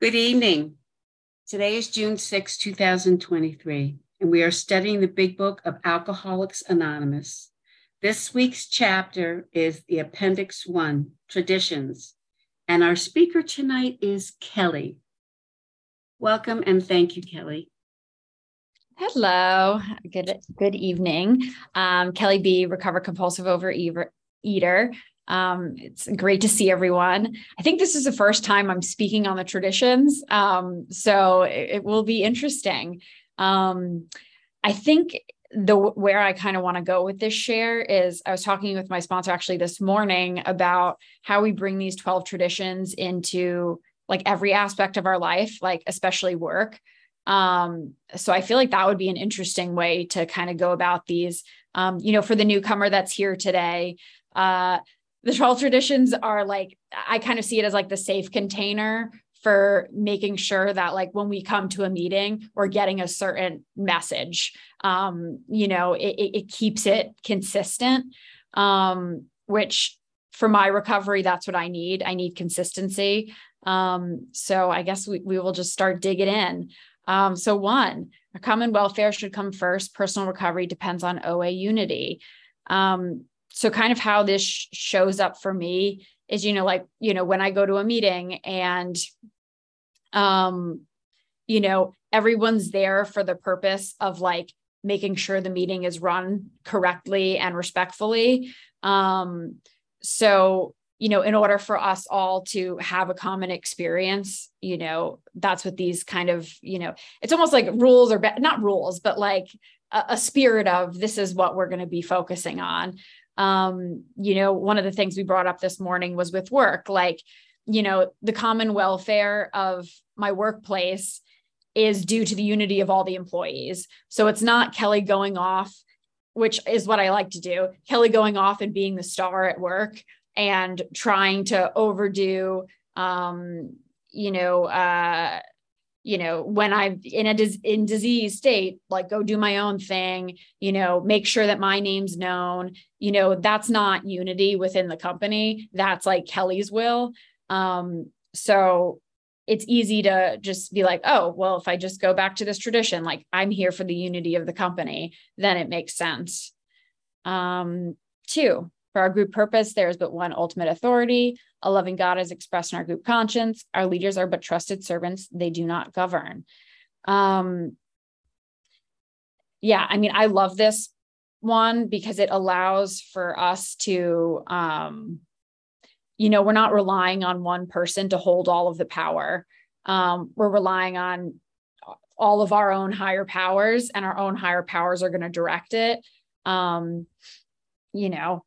Good evening. Today is June 6, 2023, and we are studying the Big Book of Alcoholics Anonymous. This week's chapter is the Appendix 1 Traditions, and our speaker tonight is Kelly. Welcome and thank you, Kelly. Hello. Good good evening. Um, Kelly B, recovered compulsive overeater. Um, it's great to see everyone. I think this is the first time I'm speaking on the traditions, um, so it, it, will be interesting. Um, I think the where I kind of want to go with this share is I was talking with my sponsor actually this morning about how we bring these 12 traditions into like every aspect of our life, like especially work. Um, so I feel like that would be an interesting way to kind of go about these. Um, you know, for the newcomer that's here today, uh, the 12 traditions are like i kind of see it as like the safe container for making sure that like when we come to a meeting we're getting a certain message. Um you know it, it keeps it consistent um which for my recovery that's what i need. I need consistency. Um so i guess we, we will just start digging in. Um so one a common welfare should come first. Personal recovery depends on oa unity. Um so kind of how this shows up for me is you know like you know when i go to a meeting and um you know everyone's there for the purpose of like making sure the meeting is run correctly and respectfully. Um so you know in order for us all to have a common experience you know that's what these kind of you know it's almost like rules or not rules but like a, a spirit of this is what we're going to be focusing on um, you know, one of the things we brought up this morning was with work, like, you know, the common welfare of my workplace is due to the unity of all the employees. So it's not Kelly going off, which is what I like to do, Kelly going off and being the star at work and trying to overdo um, you know, uh, you know when i'm in a dis- in disease state like go do my own thing you know make sure that my name's known. You know that's not unity within the company. That's like kelly's will. Um so it's easy to just be like oh well if i just go back to this tradition like i'm here for the unity of the company then it makes sense. Um two for our group purpose, there is but one ultimate authority. A loving God is expressed in our group conscience. Our leaders are but trusted servants, they do not govern. Um, yeah, I mean, I love this one because it allows for us to, um, you know, we're not relying on one person to hold all of the power. Um, we're relying on all of our own higher powers, and our own higher powers are going to direct it. Um, you know,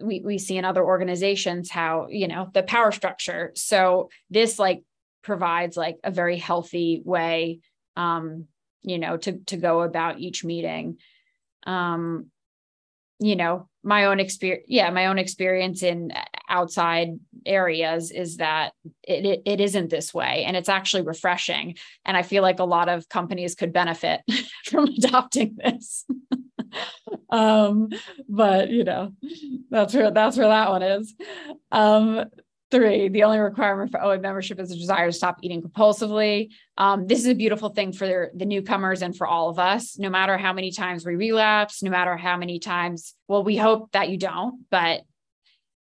we, we see in other organizations how you know the power structure. So this like provides like a very healthy way um you know to to go about each meeting. Um you know my own experience yeah my own experience in outside areas is that it, it, it isn't this way and it's actually refreshing and i feel like a lot of companies could benefit from adopting this um, but you know, that's where that's where that one is. Um, three, the only requirement for OA membership is a desire to stop eating compulsively. Um, this is a beautiful thing for the newcomers and for all of us. No matter how many times we relapse, no matter how many times, well, we hope that you don't, but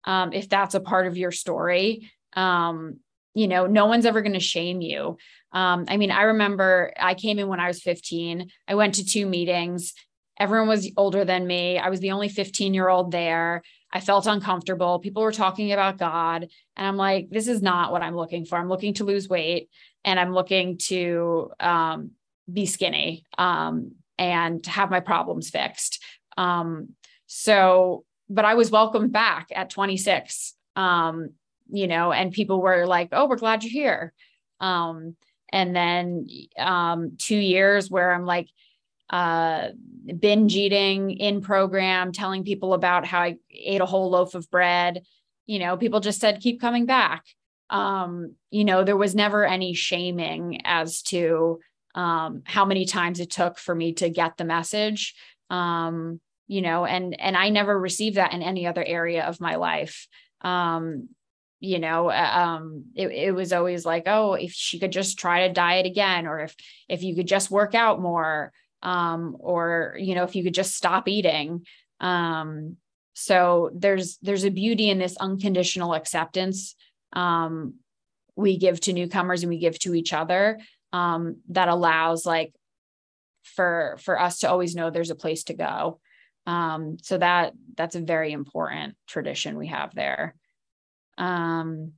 um, if that's a part of your story, um, you know, no one's ever going to shame you. Um, I mean, I remember I came in when I was 15. I went to two meetings Everyone was older than me. I was the only 15 year old there. I felt uncomfortable. People were talking about God. And I'm like, this is not what I'm looking for. I'm looking to lose weight and I'm looking to um, be skinny um, and have my problems fixed. Um, so, but I was welcomed back at 26, um, you know, and people were like, oh, we're glad you're here. Um, and then um, two years where I'm like, uh, binge eating in program, telling people about how I ate a whole loaf of bread. You know, people just said, keep coming back. Um, you know, there was never any shaming as to um, how many times it took for me to get the message. Um, you know, and and I never received that in any other area of my life. Um, you know um it, it was always like oh if she could just try to diet again or if if you could just work out more um or you know if you could just stop eating. Um so there's there's a beauty in this unconditional acceptance um we give to newcomers and we give to each other um that allows like for for us to always know there's a place to go. Um so that that's a very important tradition we have there. Um,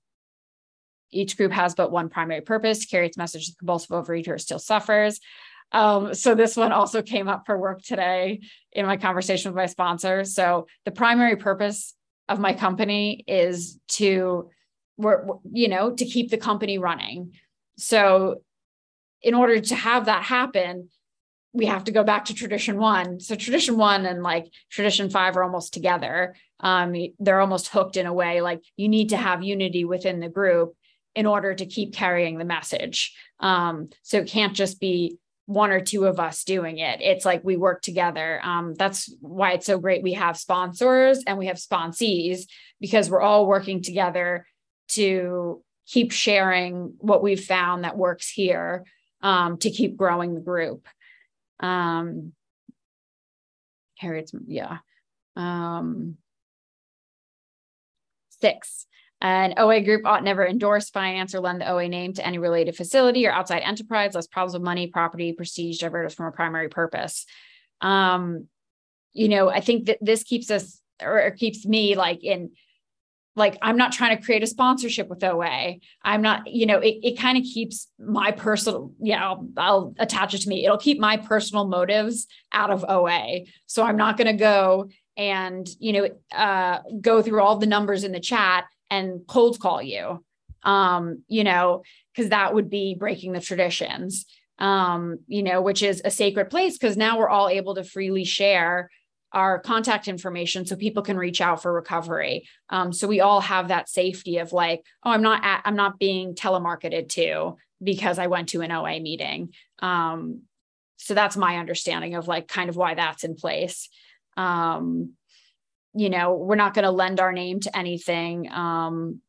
each group has but one primary purpose carry its message the compulsive overeater still suffers. Um, so this one also came up for work today in my conversation with my sponsor. So the primary purpose of my company is to, you know, to keep the company running. So in order to have that happen, we have to go back to tradition one. So tradition one and like tradition five are almost together. Um, they're almost hooked in a way. Like you need to have unity within the group in order to keep carrying the message. Um, so it can't just be one or two of us doing it. It's like we work together. Um, that's why it's so great. We have sponsors and we have sponsees because we're all working together to keep sharing what we've found that works here um, to keep growing the group. Um, Harriet's, yeah. Um, six, an OA group ought never endorse, finance, or lend the OA name to any related facility or outside enterprise, less problems with money, property, prestige, divert us from a primary purpose. Um, you know, I think that this keeps us or keeps me like in like i'm not trying to create a sponsorship with oa i'm not you know it, it kind of keeps my personal you know i'll attach it to me. It'll keep my personal motives out of oa so i'm not going to go and you know uh, go through all the numbers in the chat and cold call you um you know because that would be breaking the traditions um you know which is a sacred place because now we're all able to freely share our contact information so people can reach out for recovery. Um, so we all have that safety of like, oh, I'm not at, I'm not being telemarketed to because I went to an OA meeting. Um, so that's my understanding of like kind of why that's in place. Um, you know, we're not going to lend our name to anything. Um,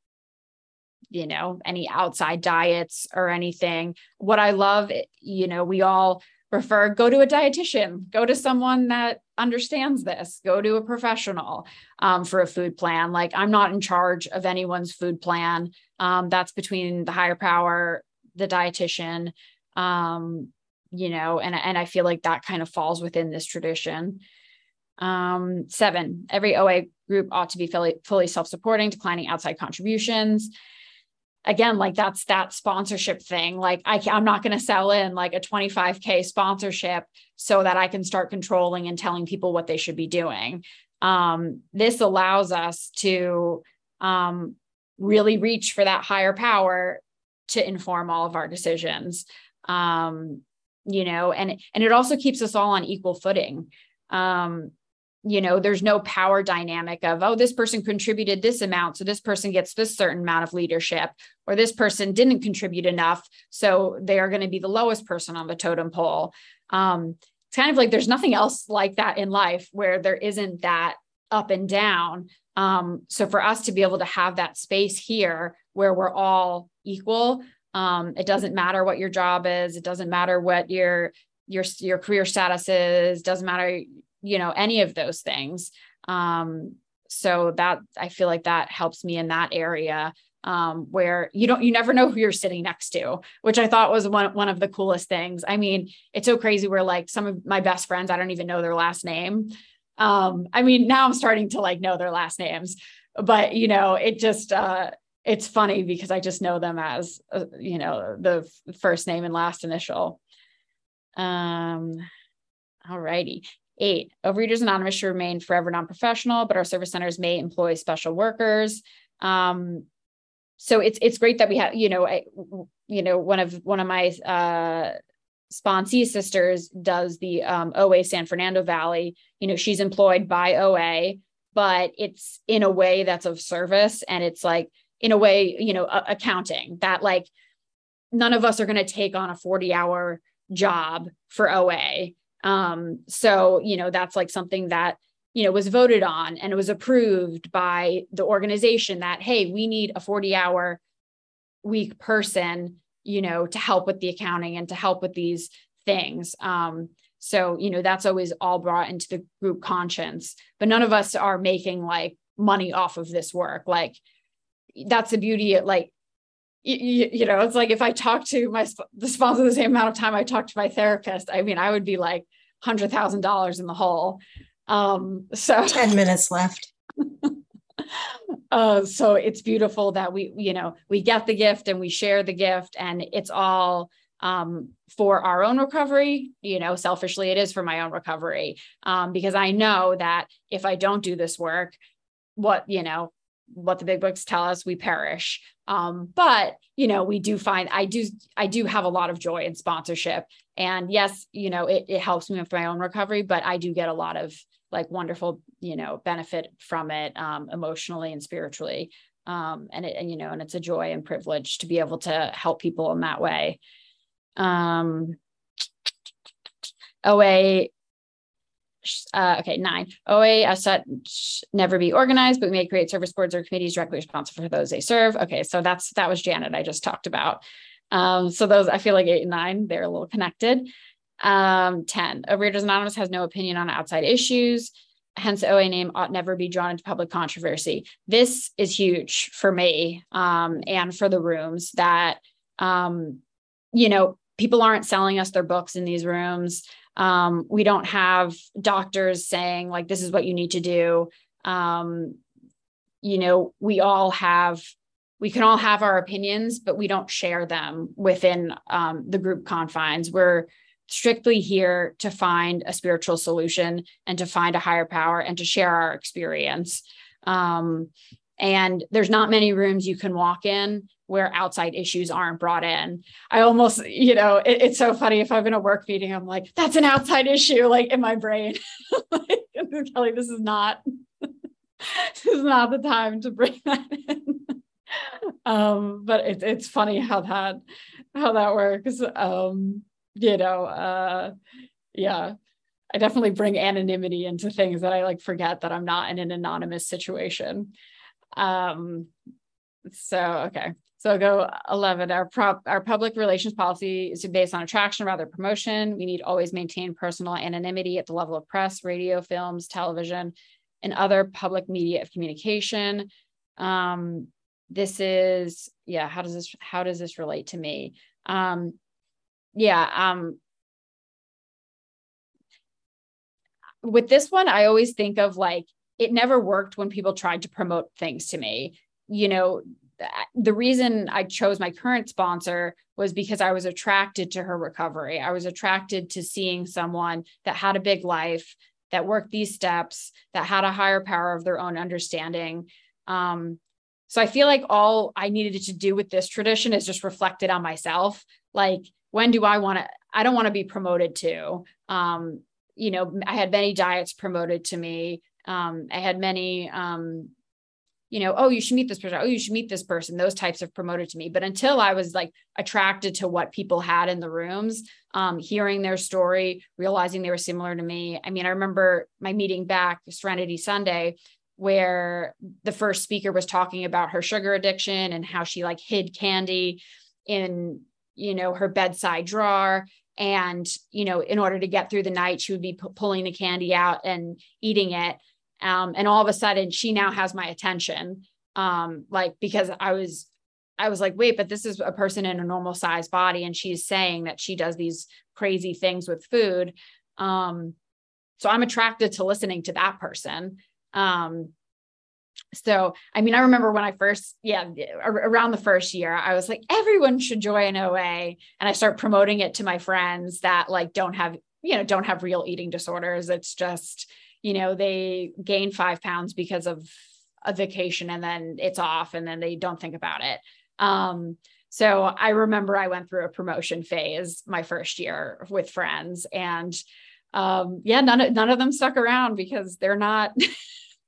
you know, any outside diets or anything. What I love, you know, we all prefer go to a dietitian go to someone that understands this go to a professional um, for a food plan like i'm not in charge of anyone's food plan um, that's between the higher power the dietitian um, you know and, and i feel like that kind of falls within this tradition um, seven every oa group ought to be fully, fully self-supporting declining outside contributions. Again like that's that sponsorship thing. Like I, i'm not going to sell in like a 25k sponsorship so that i can start controlling and telling people what they should be doing. Um, this allows us to um, really reach for that higher power to inform all of our decisions. Um, you know and and it also keeps us all on equal footing. Um, you know there's no power dynamic of oh this person contributed this amount so this person gets this certain amount of leadership or this person didn't contribute enough so they are going to be the lowest person on the totem pole. Um, it's kind of like there's nothing else like that in life where there isn't that up and down. Um, so for us to be able to have that space here where we're all equal um, it doesn't matter what your job is it doesn't matter what your your your career status is doesn't matter you know any of those things. Um so that i feel like that helps me in that area um, where you don't you never know who you're sitting next to which i thought was one, one of the coolest things. I mean it's so crazy where like some of my best friends i don't even know their last name. Um, i mean now i'm starting to like know their last names but you know it just uh, it's funny because i just know them as uh, you know the first name and last initial. Um all righty Eight, Overeaters Anonymous should remain forever non-professional, but our service centers may employ special workers. Um, so it's it's great that we have, you know, I, you know, one of one of my uh, sponsee sisters does the um, OA San Fernando Valley. You know, she's employed by OA, but it's in a way that's of service, and it's like in a way, you know, accounting that like none of us are going to take on a 40 hour job for OA um, so, you know, that's like something that you know was voted on and it was approved by the organization that hey we need a 40 hour week person you know to help with the accounting and to help with these things. Um so you know that's always all brought into the group conscience but none of us are making like money off of this work. Like that's the beauty of like you, you know it's like if i talk to my the sponsor the same amount of time i talk to my therapist i mean i would be like hundred thousand dollars in the hole um, so 10 minutes left. uh, so it's beautiful that we, you know, we get the gift and we share the gift and it's all um, for our own recovery. You know, selfishly, it is for my own recovery um, because I know that if I don't do this work, what, you know, what the big books tell us, we perish. Um, but you know, we do find I do I do have a lot of joy in sponsorship. And yes, you know, it, it helps me with my own recovery, but I do get a lot of like wonderful, you know, benefit from it um, emotionally and spiritually. Um, and it, you know, and it's a joy and privilege to be able to help people in that way. Um, OA uh, okay, nine. OA as such never be organized, but we may create service boards or committees directly responsible for those they serve. Okay, so that's that was Janet I just talked about. Um, so those I feel like eight and nine, they're a little connected. Um, 10. Overeaters Anonymous has no opinion on outside issues. Hence, OA name ought never be drawn into public controversy. This is huge for me um, and for the rooms that, um, you know, people aren't selling us their books in these rooms. Um, we don't have doctors saying, like, this is what you need to do. Um, you know, we all have we can all have our opinions, but we don't share them within um, the group confines. We're strictly here to find a spiritual solution and to find a higher power and to share our experience. Um, and there's not many rooms you can walk in where outside issues aren't brought in. I almost, you know, it, it's so funny if I'm in a work meeting, I'm like, that's an outside issue, like in my brain. like, Kelly, this is not, this is not the time to bring that in. um, but it, it's funny how that, how that works. Um, you know, uh, yeah, I definitely bring anonymity into things that I like forget that I'm not in an anonymous situation. Um, so okay. So go 11. Our prop, our public relations policy is based on attraction rather promotion. We need always maintain personal anonymity at the level of press, radio, films, television, and other public media of communication. Um, this is yeah. How does this how does this relate to me? Um, yeah um with this one i always think of like it never worked when people tried to promote things to me you know the reason i chose my current sponsor was because i was attracted to her recovery i was attracted to seeing someone that had a big life that worked these steps that had a higher power of their own understanding um, so i feel like all i needed to do with this tradition is just reflected on myself like when do I want to, I don't want to be promoted to. Um, you know, I had many diets promoted to me. Um, I had many, um, you know, oh, you should meet this person. Oh, you should meet this person. Those types of promoted to me. But until I was like attracted to what people had in the rooms, um, hearing their story, realizing they were similar to me. I mean, I remember my meeting back Serenity Sunday where the first speaker was talking about her sugar addiction and how she like hid candy in you know, her bedside drawer. And, you know, in order to get through the night, she would be p- pulling the candy out and eating it. Um, and all of a sudden, she now has my attention. Um, like, because I was, I was like, wait, but this is a person in a normal size body. And she's saying that she does these crazy things with food. Um, so I'm attracted to listening to that person. Um, so i mean i remember when i first yeah around the first year i was like everyone should join oa and i start promoting it to my friends that like don't have you know don't have real eating disorders it's just you know they gain five pounds because of a vacation and then it's off and then they don't think about it um so i remember i went through a promotion phase my first year with friends and um yeah none of none of them stuck around because they're not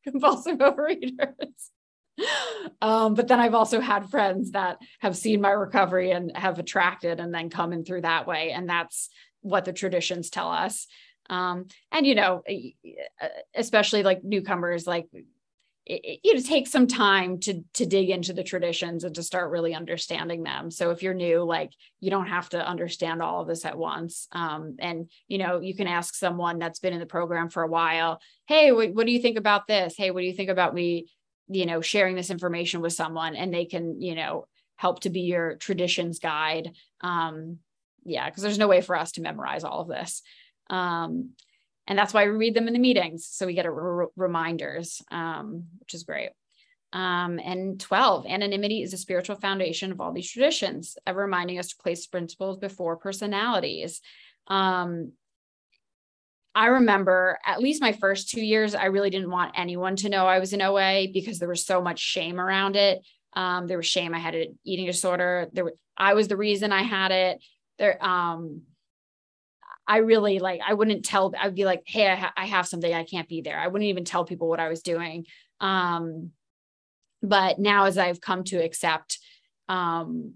compulsive overeaters. um, but then I've also had friends that have seen my recovery and have attracted and then come in through that way. And that's what the traditions tell us. Um, and you know, especially like newcomers, like it, it, takes some time to to dig into the traditions and to start really understanding them. So if you're new like you don't have to understand all of this at once. Um, and you know you can ask someone that's been in the program for a while hey what, what do you think about this? Hey what do you think about me you know sharing this information with someone? And they can you know help to be your traditions guide. Um, yeah because there's no way for us to memorize all of this um, and that's why we read them in the meetings so we get re- reminders um, which is great. Um, and 12 anonymity is a spiritual foundation of all these traditions of reminding us to place principles before personalities. Um, i remember at least my first two years i really didn't want anyone to know i was in oa because there was so much shame around it. Um, there was shame. I had an eating disorder. There was, i was the reason i had it. There um I really like, I wouldn't tell, I'd be like, Hey, I, ha- I have something, I can't be there. I wouldn't even tell people what I was doing. Um, but now as I've come to accept, um,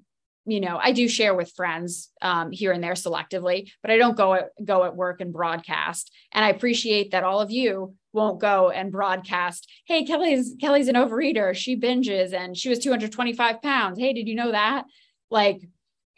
you know, I do share with friends um, here and there selectively, but I don't go at, go at work and broadcast. And I appreciate that all of you won't go and broadcast. Hey, Kelly's Kelly's an overeater. She binges and she was 225 pounds. Hey, did you know that? Like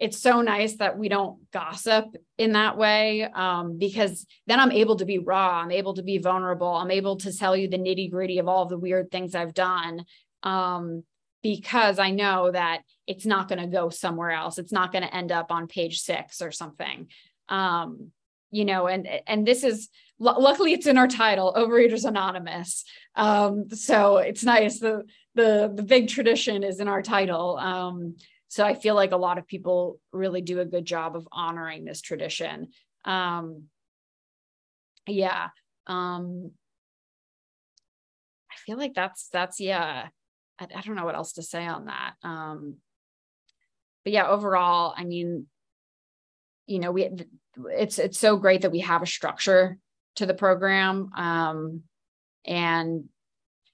it's so nice that we don't gossip in that way um, because then I'm able to be raw. I'm able to be vulnerable. I'm able to tell you the nitty gritty of all the weird things I've done um, because I know that it's not going to go somewhere else. It's not going to end up on page six or something. Um, you know, and and this is luckily it's in our title, Overeaters Anonymous. Um, so it's nice. The the the big tradition is in our title. So I feel like a lot of people really do a good job of honoring this tradition. Um, yeah. Um, I feel like that's, that's, yeah. I, I don't know what else to say on that. Um, but yeah, overall, I mean, you know, we, it's, it's so great that we have a structure to the program. Um, and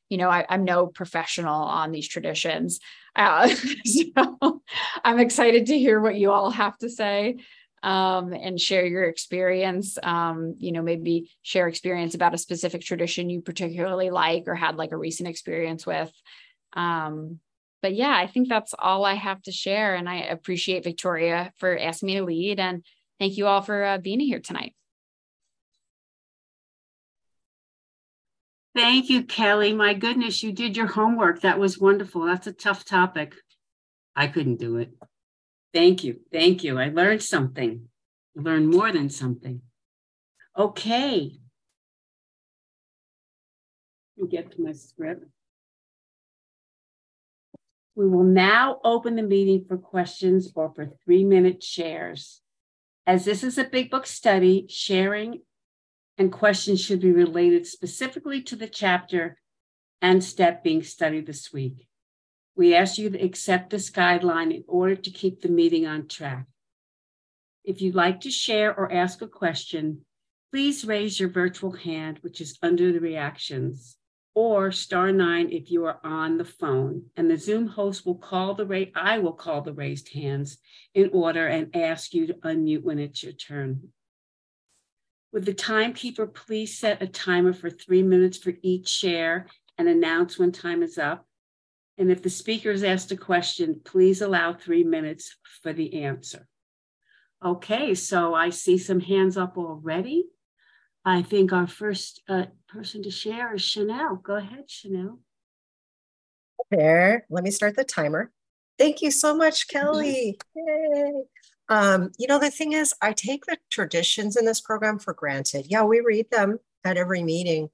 you know, I, am no professional on these traditions. Uh, so I'm excited to hear what you all have to say um, and share your experience. Um, you know, maybe share experience about a specific tradition you particularly like or had like a recent experience with. Um, but yeah, I think that's all I have to share. And I appreciate Victoria for asking me to lead. And thank you all for uh, being here tonight. Thank you, Kelly. My goodness, you did your homework. That was wonderful. That's a tough topic. I couldn't do it. Thank you. Thank you. I learned something. I learned more than something. Okay. Get to my script. We will now open the meeting for questions or for three minute shares. As this is a big book study, sharing and questions should be related specifically to the chapter and step being studied this week. We ask you to accept this guideline in order to keep the meeting on track. If you'd like to share or ask a question, please raise your virtual hand, which is under the reactions, or star nine if you are on the phone. And the Zoom host will call the rate, I will call the raised hands in order and ask you to unmute when it's your turn. Would the timekeeper please set a timer for three minutes for each share and announce when time is up? And if the speaker is asked a question, please allow three minutes for the answer. Okay, so I see some hands up already. I think our first uh, person to share is Chanel. Go ahead, Chanel. There, let me start the timer. Thank you so much, Kelly. Yay. Um, you know, the thing is, I take the traditions in this program for granted. Yeah, we read them at every meeting,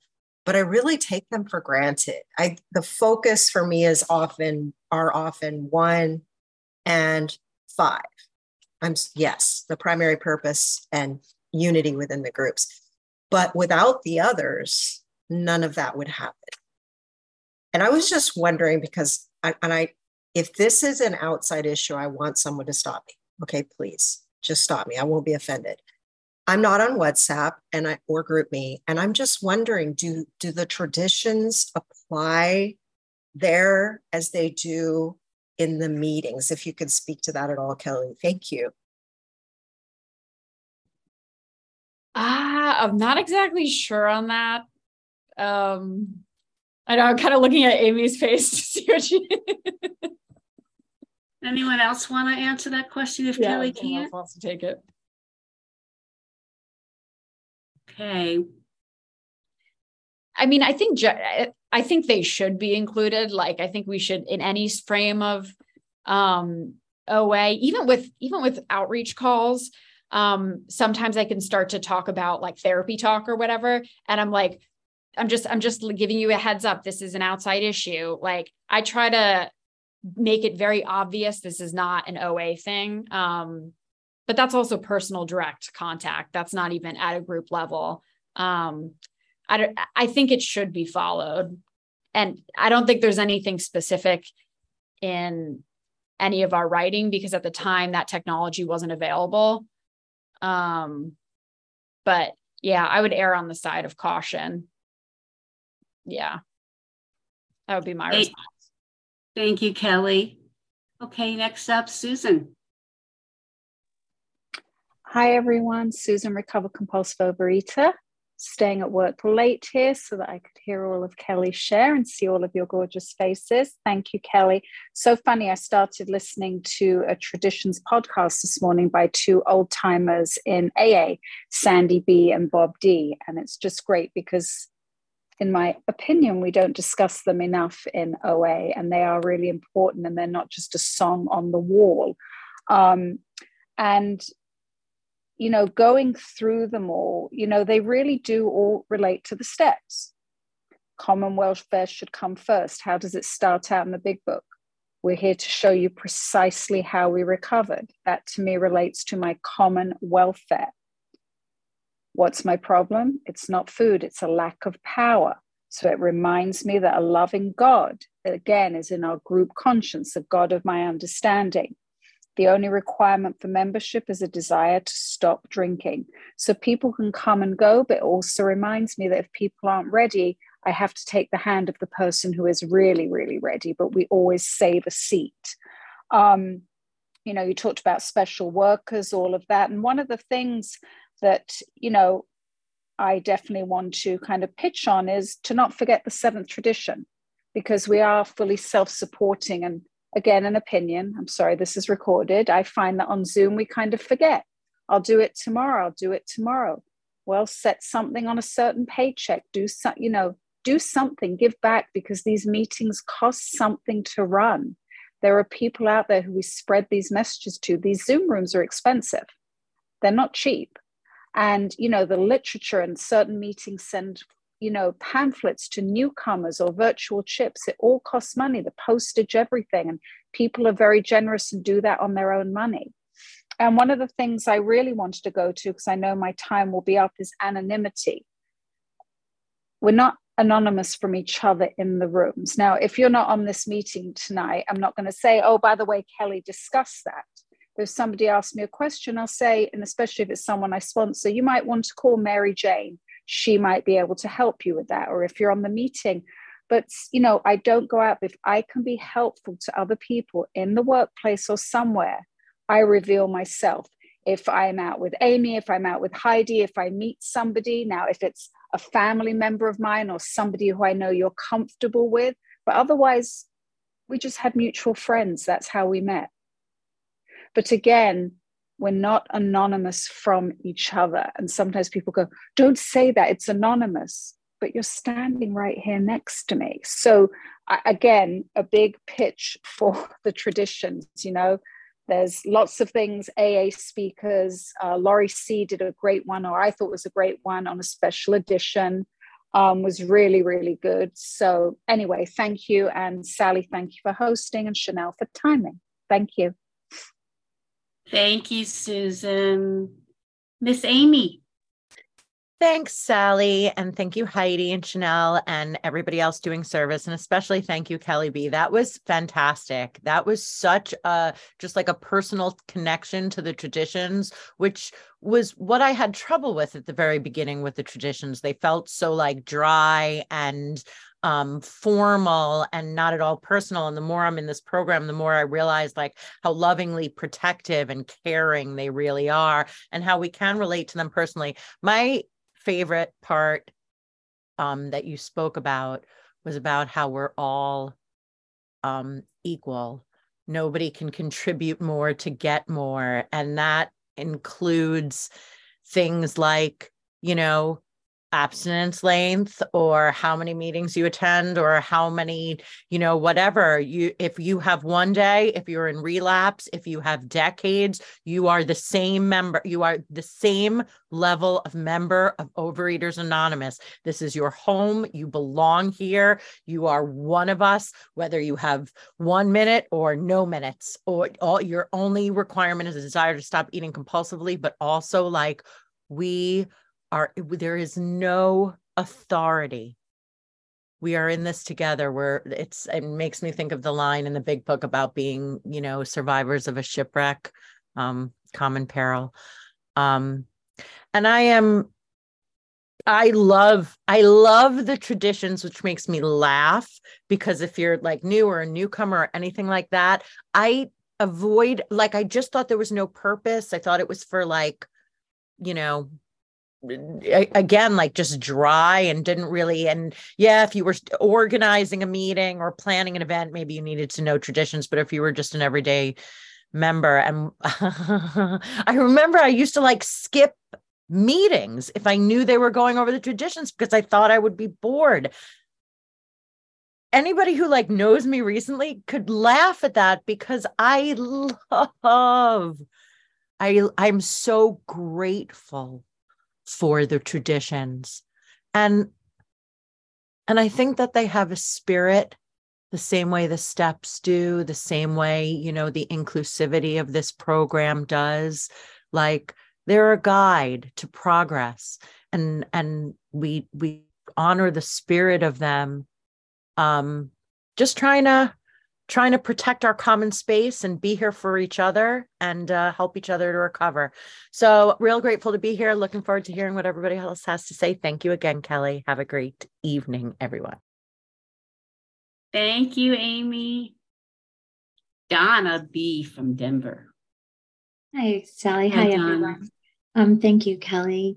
but I really take them for granted. I the focus for me is often are often one and five. I'm yes, the primary purpose and unity within the groups. But without the others, none of that would happen. And I was just wondering because I, and I if this is an outside issue, I want someone to stop me okay, please just stop me. I won't be offended. I'm not on WhatsApp and I or GroupMe, and I'm just wondering, do do the traditions apply there as they do in the meetings? If you could speak to that at all, Kelly. Thank you. Ah, I'm not exactly sure on that. Um, I know I'm kind of looking at Amy's face to see what she. Anyone else want to answer that question if Kelly can't? wants to take it. Okay, I mean, I think I think they should be included. Like, I think we should in any frame of um, OA, even with even with outreach calls. Um, sometimes I can start to talk about like therapy talk or whatever, and I'm like, I'm just I'm just giving you a heads up. This is an outside issue. Like, I try to make it very obvious this is not an OA thing. Um, but that's also personal direct contact. That's not even at a group level. Um, I don't, I think it should be followed. And I don't think there's anything specific in any of our writing because at the time that technology wasn't available. Um, but yeah, I would err on the side of caution. Yeah. That would be my response. Thank you, Kelly. Okay, next up, Susan. Hi everyone, Susan Recover Compulsive Overeater. Staying at work late here so that I could hear all of Kelly's share and see all of your gorgeous faces. Thank you, Kelly. So funny, I started listening to a traditions podcast this morning by two old timers in AA, Sandy B and Bob D. And it's just great because, in my opinion, we don't discuss them enough in OA, and they are really important and they're not just a song on the wall. Um, and you know, going through them all, you know, they really do all relate to the steps. Common welfare should come first. How does it start out in the big book? We're here to show you precisely how we recovered. That to me relates to my common welfare. What's my problem? It's not food, it's a lack of power. So it reminds me that a loving God, again, is in our group conscience, the God of my understanding. The only requirement for membership is a desire to stop drinking. So people can come and go, but it also reminds me that if people aren't ready, I have to take the hand of the person who is really, really ready, but we always save a seat. Um, you know, you talked about special workers, all of that. And one of the things that, you know, I definitely want to kind of pitch on is to not forget the seventh tradition because we are fully self supporting and again an opinion i'm sorry this is recorded i find that on zoom we kind of forget. I'll do it tomorrow i'll do it tomorrow. Well set something on a certain paycheck do some you know do something give back because these meetings cost something to run. There are people out there who we spread these messages to. These zoom rooms are expensive. They're not cheap and you know the literature and certain meetings send you know pamphlets to newcomers or virtual chips. It all costs money. The postage everything. And people are very generous and do that on their own money. And one of the things i really wanted to go to because i know my time will be up is anonymity. We're not anonymous from each other in the rooms. Now if you're not on this meeting tonight i'm not going to say oh by the way kelly discussed that if somebody asks me a question i'll say and especially if it's someone i sponsor you might want to call mary jane. She might be able to help you with that or if you're on the meeting. But you know i don't go out if i can be helpful to other people in the workplace or somewhere i reveal myself. If i'm out with amy if i'm out with heidi if i meet somebody now if it's a family member of mine or somebody who i know you're comfortable with but otherwise we just had mutual friends. That's how we met but again we're not anonymous from each other. And sometimes people go, don't say that, it's anonymous, but you're standing right here next to me. So, again, a big pitch for the traditions, you know. There's lots of things, AA speakers. Uh, Laurie C did a great one, or I thought was a great one on a special edition. Um, was really, really good. So, anyway, thank you. And Sally, thank you for hosting, and Chanel for timing. Thank you. Thank you, Susan. Miss Amy. Thanks, Sally. And thank you, Heidi and Chanel and everybody else doing service. And especially thank you, Kelly B. That was fantastic. That was such a just like a personal connection to the traditions, which was what I had trouble with at the very beginning with the traditions. They felt so like dry and um, formal and not at all personal. And the more I'm in this program, the more I realize like how lovingly protective and caring they really are and how we can relate to them personally. My favorite part um, that you spoke about was about how we're all um, equal. Nobody can contribute more to get more. And that includes things like, you know, abstinence length or how many meetings you attend or how many you know whatever you if you have one day if you're in relapse if you have decades you are the same member you are the same level of member of overeaters anonymous. This is your home. You belong here. You are one of us whether you have 1 minute or no minutes or all your only requirement is a desire to stop eating compulsively but also like we are there is no authority. We are in this together where it's it makes me think of the line in the big book about being you know survivors of a shipwreck um common peril. Um and i am i love i love the traditions which makes me laugh because if you're like new or a newcomer or anything like that i avoid like i just thought there was no purpose. I thought it was for like you know again like just dry and didn't really and yeah if you were organizing a meeting or planning an event maybe you needed to know traditions but if you were just an everyday member and i remember i used to like skip meetings if i knew they were going over the traditions because i thought i would be bored. Anybody who like knows me recently could laugh at that because i love i i'm so grateful for the traditions. And and i think that they have a spirit the same way the steps do the same way you know the inclusivity of this program does. Like they're a guide to progress and and we we honor the spirit of them um just trying to trying to protect our common space and be here for each other and uh, help each other to recover. So, real grateful to be here. Looking forward to hearing what everybody else has to say. Thank you again, Kelly. Have a great evening, everyone. Thank you, Amy. Donna B from Denver. Hi, Sally. Hi, Hi everyone. Um, thank you, Kelly.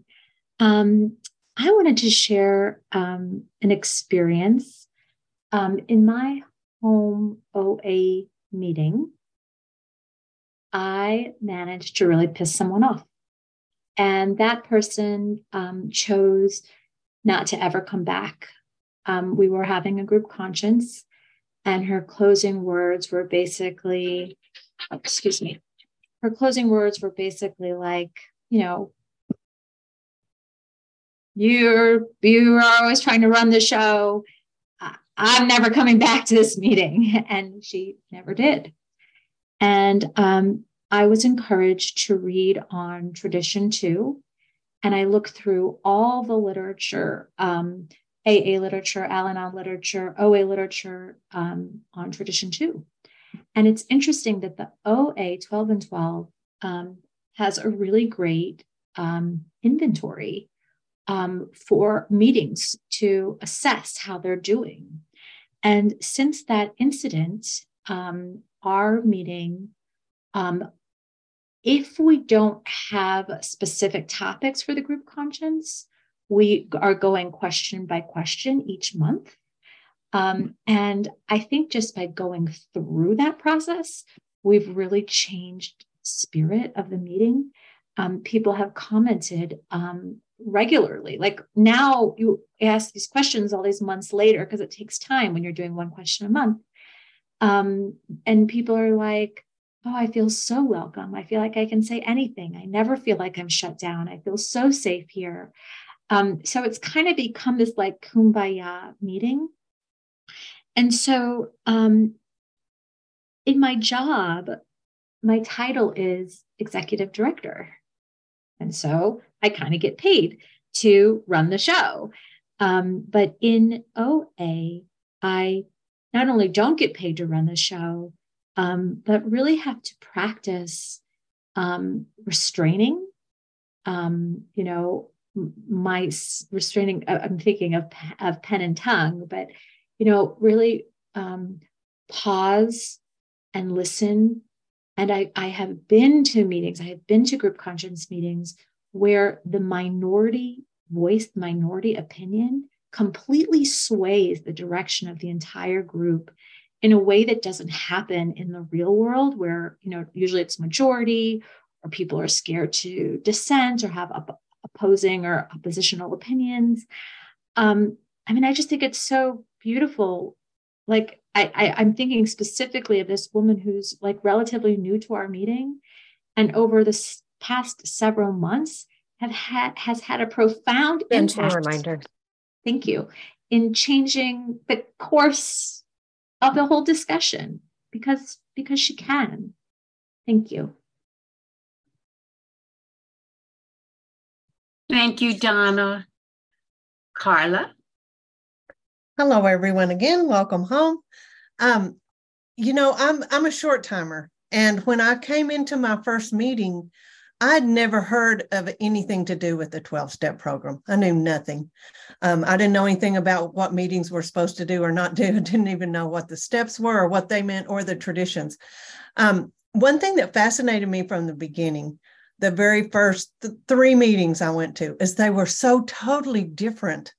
Um, I wanted to share um, an experience. Um, in my home OA meeting, I managed to really piss someone off. And that person um, chose not to ever come back. Um, we were having a group conscience, and her closing words were basically, excuse me, her closing words were basically like, you know, you're you are always trying to run the show I'm never coming back to this meeting. And she never did. And um, I was encouraged to read on tradition two. And I looked through all the literature, um, AA literature, Al Anon literature, OA literature um, on tradition two. And it's interesting that the OA 12 and 12 um, has a really great um, inventory um, for meetings to assess how they're doing. And since that incident, um, our meeting, um, if we don't have specific topics for the group conscience, we are going question by question each month. Um, and I think just by going through that process, we've really changed spirit of the meeting. Um, people have commented um, regularly. Like now you ask these questions all these months later because it takes time when you're doing one question a month. Um, and people are like, oh, I feel so welcome. I feel like I can say anything. I never feel like I'm shut down. I feel so safe here. Um, so it's kind of become this like kumbaya meeting. And so um, in my job, my title is executive director. And so I kind of get paid to run the show. Um, but in OA, I not only don't get paid to run the show, um, but really have to practice um, restraining. Um, you know, my restraining. Uh, I'm thinking of of pen and tongue, but you know, really um, pause and listen. And I, I have been to meetings, I have been to group conscience meetings where the minority voice, minority opinion completely sways the direction of the entire group in a way that doesn't happen in the real world where you know usually it's majority or people are scared to dissent or have op- opposing or oppositional opinions. Um, i mean i just think it's so beautiful. Like I, I i'm thinking specifically of this woman who's like relatively new to our meeting and over the past several months have had has had a profound Gentle impact. reminder. Thank you. In changing the course of the whole discussion because because she can. Thank you. Thank you, Donna. Carla. Hello, everyone. Again, welcome home. Um, you know, I'm I'm a short timer, and when I came into my first meeting, I'd never heard of anything to do with the 12 step program. I knew nothing. Um, I didn't know anything about what meetings were supposed to do or not do. I didn't even know what the steps were or what they meant or the traditions. Um, one thing that fascinated me from the beginning, the very first th- three meetings I went to, is they were so totally different.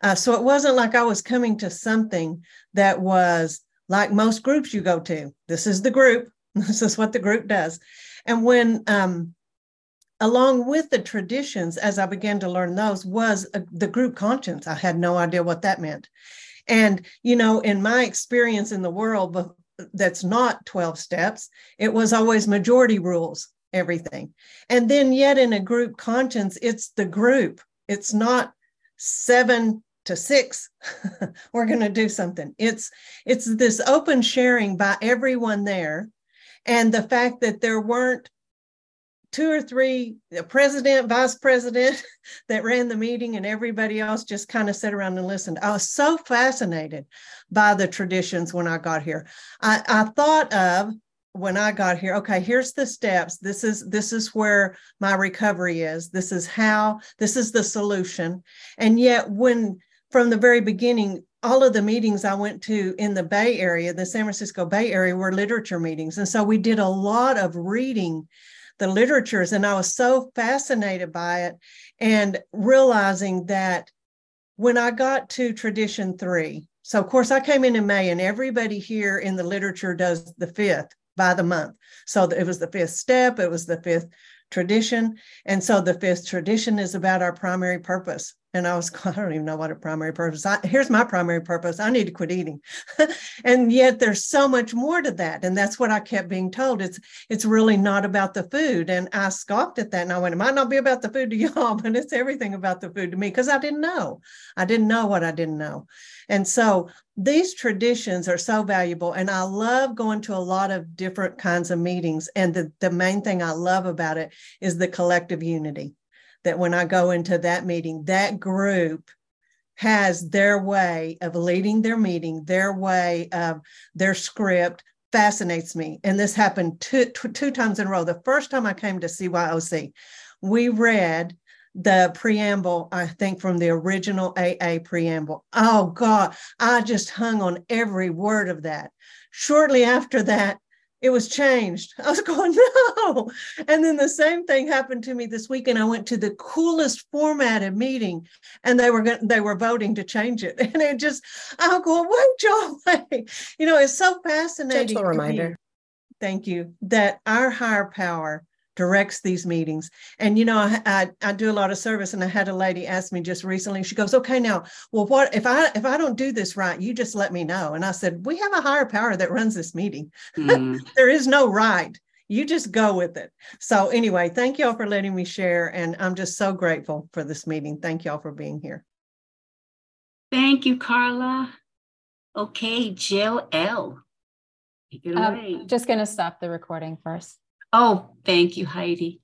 Uh, so it wasn't like I was coming to something that was like most groups you go to. This is the group. This is what the group does. And when um, along with the traditions, as I began to learn those, was a, the group conscience. I had no idea what that meant. And, you know, in my experience in the world uh, that's not 12 steps, it was always majority rules, everything. And then, yet in a group conscience, it's the group, it's not seven to six we're going to do something it's it's this open sharing by everyone there and the fact that there weren't two or three the president vice president that ran the meeting and everybody else just kind of sat around and listened. I was so fascinated by the traditions when i got here. I, I thought of when i got here okay here's the steps. This is this is where my recovery is. This is how this is the solution. And yet when from the very beginning all of the meetings I went to in the Bay Area, the San Francisco Bay Area, were literature meetings. And so we did a lot of reading the literatures and i was so fascinated by it and realizing that when i got to tradition three so of course i came in in may and everybody here in the literature does the fifth by the month. So it was the fifth step it was the fifth tradition and so the fifth tradition is about our primary purpose and I was, I don't even know what a primary purpose. I, here's my primary purpose. I need to quit eating. and yet there's so much more to that. And that's what I kept being told. It's it's really not about the food. And I scoffed at that. And I went, it might not be about the food to y'all, but it's everything about the food to me because I didn't know. I didn't know what I didn't know. And so these traditions are so valuable. And I love going to a lot of different kinds of meetings. And the, the main thing I love about it is the collective unity that when I go into that meeting, that group has their way of leading their meeting, their way of their script fascinates me. And this happened two, two times in a row. The first time I came to CYOC, we read the preamble, I think from the original AA preamble. Oh God, I just hung on every word of that. Shortly after that, it was changed. I was going, no. And then the same thing happened to me this weekend. I went to the coolest formatted meeting and they were they were voting to change it. And it just, I'm going, wait, Joe. You know, it's so fascinating. Gentle reminder. Thank you. That our higher power directs these meetings. And you know, I, I, I do a lot of service, and I had a lady ask me just recently. She goes, "Okay, now, well, what if I if I don't do this right? You just let me know." And I said, "We have a higher power that runs this meeting. Mm. there is no right." You just go with it. So, anyway, thank y'all for letting me share. And I'm just so grateful for this meeting. Thank y'all for being here. Thank you, Carla. Okay, Jill L. Take it um, away. just going to stop the recording first. Oh, thank you, Heidi.